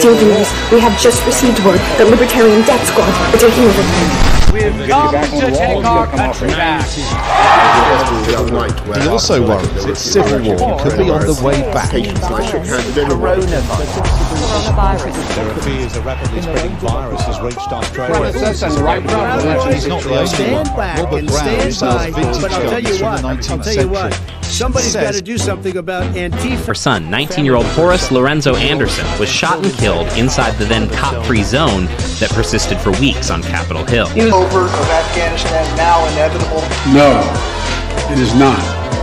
Dear viewers, we have just received word that Libertarian Death Squad are taking over. We've come to take our country back. He also worries its civil war could be on the way back. coronavirus. There are fears a rapidly spreading virus has reached Australia. He's not the only one. Robert Brown sells vintage guns from the 19th century. Somebody's Says- got to do something about Antifa. Her son, 19 year old Horace Lorenzo Anderson, was shot and killed inside the then cop free zone that persisted for weeks on Capitol Hill. Over of Afghanistan now inevitable? No, it is not.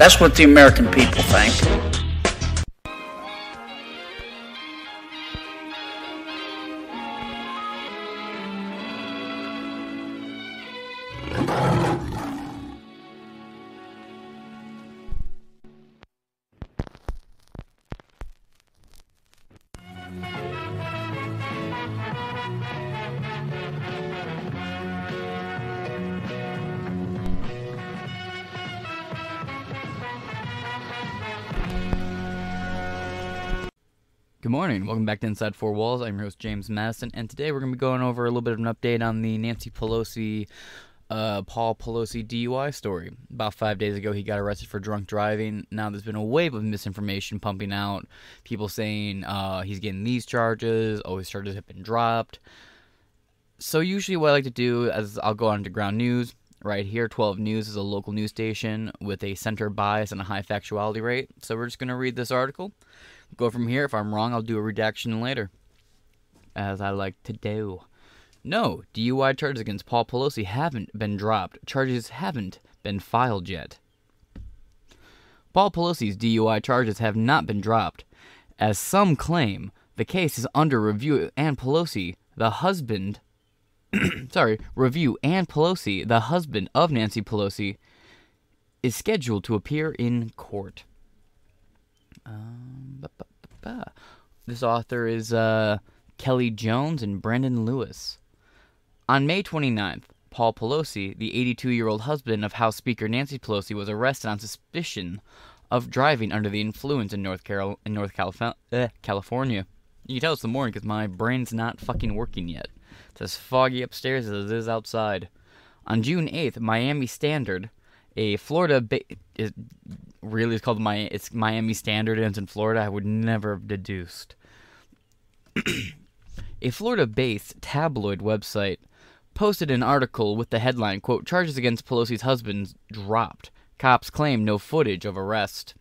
that's what the American people think. Good morning. Welcome back to Inside Four Walls. I'm your host, James Madison, and today we're going to be going over a little bit of an update on the Nancy Pelosi, uh, Paul Pelosi DUI story. About five days ago, he got arrested for drunk driving. Now there's been a wave of misinformation pumping out. People saying uh, he's getting these charges, oh, his charges have been dropped. So usually what I like to do is I'll go on to ground news. Right here, 12 News is a local news station with a center bias and a high factuality rate. So we're just going to read this article go from here. If I'm wrong, I'll do a redaction later, as I like to do. No, DUI charges against Paul Pelosi haven't been dropped. Charges haven't been filed yet. Paul Pelosi's DUI charges have not been dropped. As some claim, the case is under review and Pelosi, the husband, sorry, review and Pelosi, the husband of Nancy Pelosi, is scheduled to appear in court. Um. This author is uh, Kelly Jones and Brendan Lewis. On May 29th, Paul Pelosi, the 82 year old husband of House Speaker Nancy Pelosi, was arrested on suspicion of driving under the influence in North, Carol- in North Calif- uh, California. You can tell it's the morning because my brain's not fucking working yet. It's as foggy upstairs as it is outside. On June 8th, Miami Standard, a Florida ba- is really it's called my it's Miami Standard and it's in Florida. I would never have deduced. a Florida-based tabloid website posted an article with the headline quote charges against Pelosi's husband dropped. Cops claim no footage of arrest.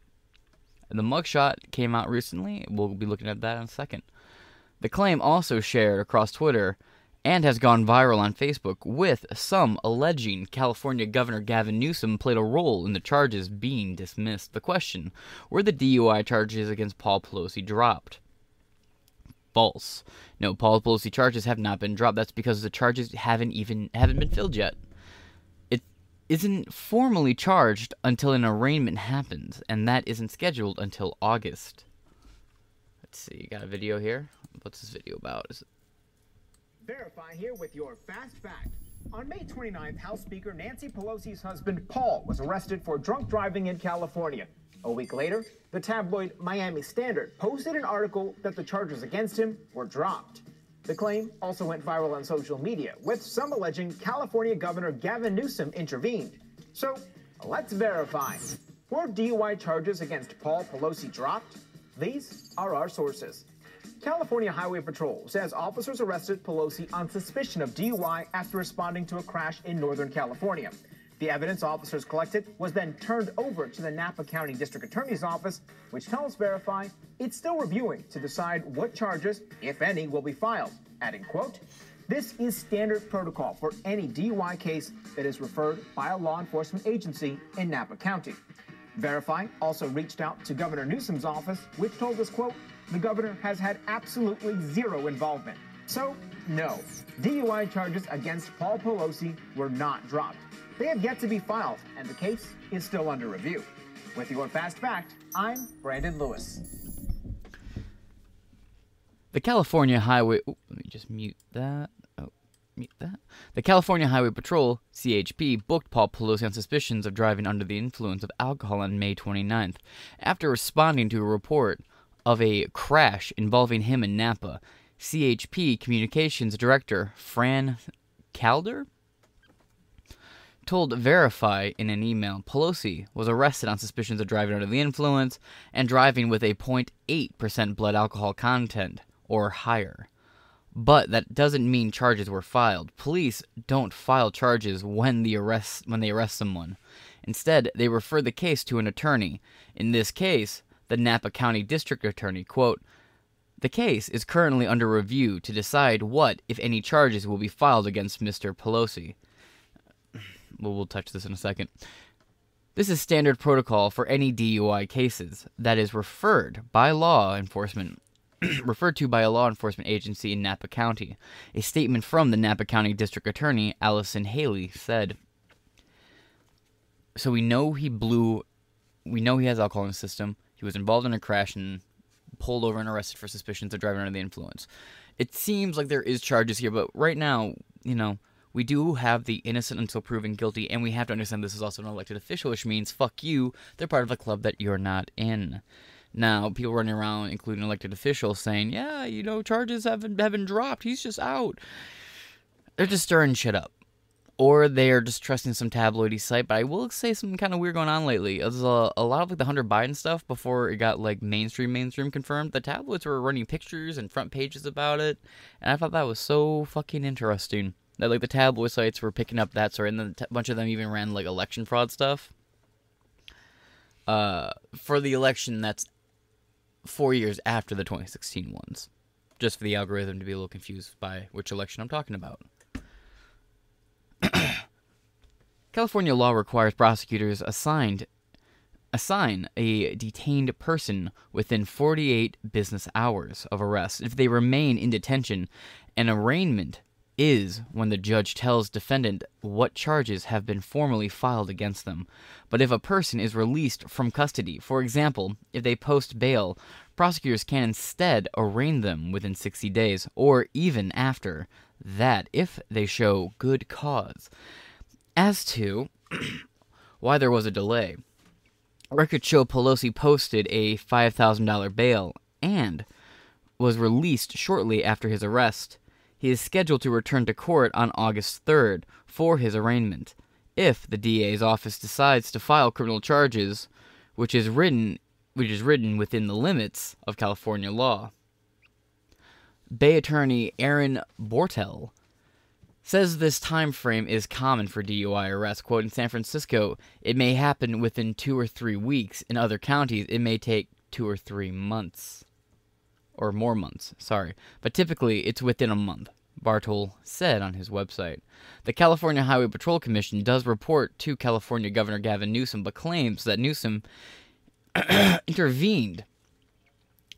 And the mugshot came out recently. We'll be looking at that in a second. The claim also shared across Twitter and has gone viral on Facebook, with some alleging California Governor Gavin Newsom played a role in the charges being dismissed. The question were the DUI charges against Paul Pelosi dropped? False. No, Paul Pelosi charges have not been dropped. That's because the charges haven't even haven't been filled yet. It isn't formally charged until an arraignment happens, and that isn't scheduled until August. Let's see, you got a video here. What's this video about? Is it Verify here with your fast fact. On May 29th, House Speaker Nancy Pelosi's husband, Paul, was arrested for drunk driving in California. A week later, the tabloid Miami Standard posted an article that the charges against him were dropped. The claim also went viral on social media, with some alleging California Governor Gavin Newsom intervened. So, let's verify. Were DUI charges against Paul Pelosi dropped? These are our sources. California Highway Patrol says officers arrested Pelosi on suspicion of DUI after responding to a crash in Northern California. The evidence officers collected was then turned over to the Napa County District Attorney's Office, which tells Verify it's still reviewing to decide what charges, if any, will be filed. Adding, quote, this is standard protocol for any DUI case that is referred by a law enforcement agency in Napa County. Verify also reached out to Governor Newsom's office, which told us, quote, the governor has had absolutely zero involvement. So, no, DUI charges against Paul Pelosi were not dropped. They have yet to be filed, and the case is still under review. With your Fast Fact, I'm Brandon Lewis. The California Highway. Ooh, let me just mute that. Oh, mute that. The California Highway Patrol, CHP, booked Paul Pelosi on suspicions of driving under the influence of alcohol on May 29th, after responding to a report of a crash involving him in Napa. CHP Communications Director Fran Clader told Verify in an email Pelosi was arrested on suspicions of driving under the influence and driving with a 0.8% blood alcohol content or higher. But that doesn't mean charges were filed. Police don't file charges when the arrest when they arrest someone. Instead, they refer the case to an attorney. In this case, the Napa County District Attorney, quote, the case is currently under review to decide what, if any, charges will be filed against Mr. Pelosi. Well, we'll touch this in a second. This is standard protocol for any DUI cases that is referred by law enforcement referred to by a law enforcement agency in Napa County. A statement from the Napa County District Attorney Allison Haley said, "So we know he blew we know he has alcohol in his system. He was involved in a crash and pulled over and arrested for suspicions of driving under the influence. It seems like there is charges here, but right now, you know, we do have the innocent until proven guilty, and we have to understand this is also an elected official, which means fuck you, they're part of a club that you're not in. Now, people running around, including elected officials, saying, "Yeah, you know, charges haven't haven't dropped. He's just out." They're just stirring shit up, or they are just trusting some tabloidy site. But I will say something kind of weird going on lately. There's a, a lot of like the Hunter Biden stuff before it got like mainstream, mainstream confirmed. The tabloids were running pictures and front pages about it, and I thought that was so fucking interesting. That like the tabloid sites were picking up that story, and then a bunch of them even ran like election fraud stuff. Uh, for the election that's four years after the 2016 ones, just for the algorithm to be a little confused by which election I'm talking about. California law requires prosecutors assigned assign a detained person within 48 business hours of arrest if they remain in detention. An arraignment is when the judge tells defendant what charges have been formally filed against them. But if a person is released from custody, for example, if they post bail, prosecutors can instead arraign them within 60 days or even after that if they show good cause. As to why there was a delay, records show Pelosi posted a $5,000 bail and was released shortly after his arrest. He is scheduled to return to court on August 3rd for his arraignment. If the DA's office decides to file criminal charges, which is written which is written within the limits of California law. Bay attorney Aaron Bortel says this time frame is common for DUI arrests. Quote in San Francisco, it may happen within 2 or 3 weeks. In other counties, it may take 2 or 3 months or more months, sorry, but typically it's within a month. Bortel said on his website. The California Highway Patrol Commission does report to California Governor Gavin Newsom, but claims that Newsom intervened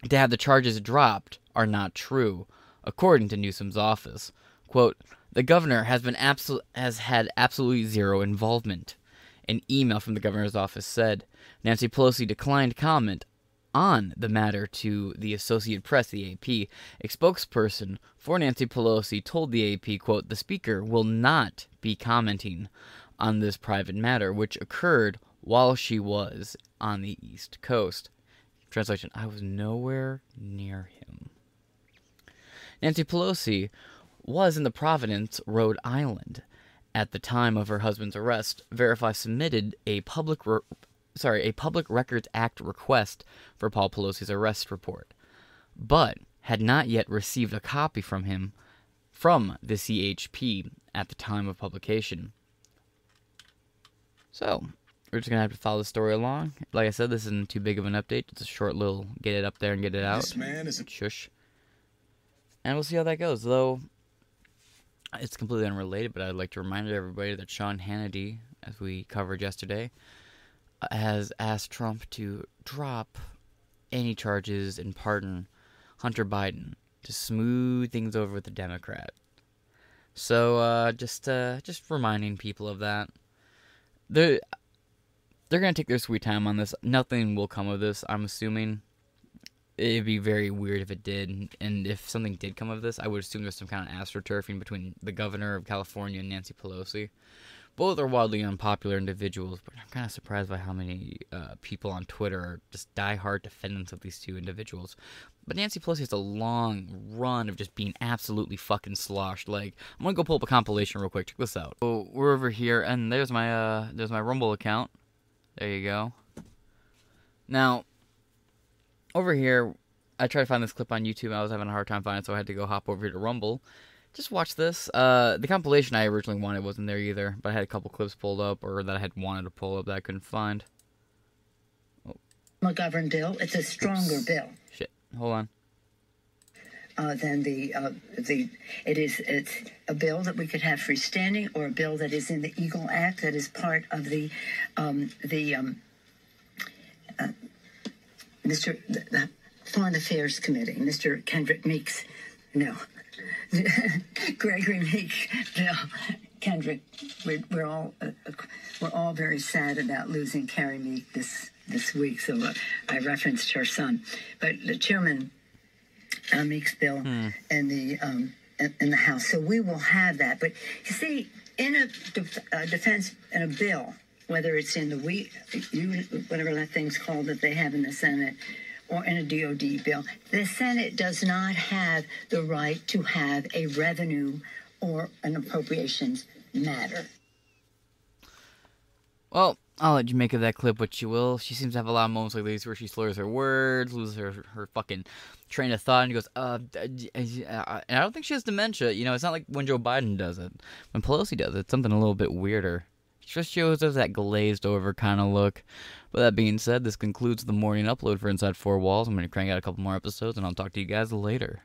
to have the charges dropped are not true, according to Newsom's office. Quote, the governor has been absol- has had absolutely zero involvement. An email from the governor's office said Nancy Pelosi declined comment on the matter to the Associated Press, the AP. A spokesperson for Nancy Pelosi told the AP, quote, the speaker will not be commenting on this private matter, which occurred while she was on the East Coast. Translation I was nowhere near him. Nancy Pelosi was in the Providence, Rhode Island at the time of her husband's arrest. Verify submitted a public re- sorry, a Public Records Act request for Paul Pelosi's arrest report, but had not yet received a copy from him from the CHP at the time of publication. So, we're just gonna have to follow the story along. Like I said, this isn't too big of an update. It's a short little get it up there and get it out. This man is a shush. And we'll see how that goes. Though it's completely unrelated, but I'd like to remind everybody that Sean Hannity, as we covered yesterday, has asked Trump to drop any charges and pardon Hunter Biden to smooth things over with the Democrat. So uh, just uh, just reminding people of that. They're they're gonna take their sweet time on this. Nothing will come of this. I'm assuming. It'd be very weird if it did, and if something did come of this, I would assume there's some kind of astroturfing between the governor of California and Nancy Pelosi. Both are wildly unpopular individuals, but I'm kind of surprised by how many uh, people on Twitter are just die-hard defendants of these two individuals. But Nancy Pelosi has a long run of just being absolutely fucking sloshed. Like, I'm gonna go pull up a compilation real quick. Check this out. So we're over here, and there's my uh, there's my Rumble account. There you go. Now, over here, I tried to find this clip on YouTube. I was having a hard time finding it, so I had to go hop over here to Rumble. Just watch this. Uh, the compilation I originally wanted wasn't there either, but I had a couple clips pulled up, or that I had wanted to pull up that I couldn't find. Oh. McGovern bill. It's a stronger Oops. bill. Shit. Hold on. Uh, than the uh, the it is it's a bill that we could have freestanding or a bill that is in the Eagle Act that is part of the um, the um, uh, Mr. The, the Foreign Affairs Committee, Mr. Kendrick Meeks, no, Gregory Meeks bill. Kendrick, we're, we're all uh, we're all very sad about losing Carrie Meek this this week. So uh, I referenced her son, but the chairman uh, Meeks bill Hmm. in the um, in, in the House. So we will have that. But you see, in a def- uh, defense in a bill, whether it's in the we you whatever that thing's called that they have in the Senate. Or in a DOD bill, the Senate does not have the right to have a revenue or an appropriations matter. Well, I'll let you make of that clip what you will. She seems to have a lot of moments like these where she slurs her words, loses her, her fucking train of thought, and goes, uh, d- d- uh, and I don't think she has dementia. You know, it's not like when Joe Biden does it. When Pelosi does it, it's something a little bit weirder. Just shows us that glazed over kind of look. But that being said, this concludes the morning upload for Inside Four Walls. I'm going to crank out a couple more episodes, and I'll talk to you guys later.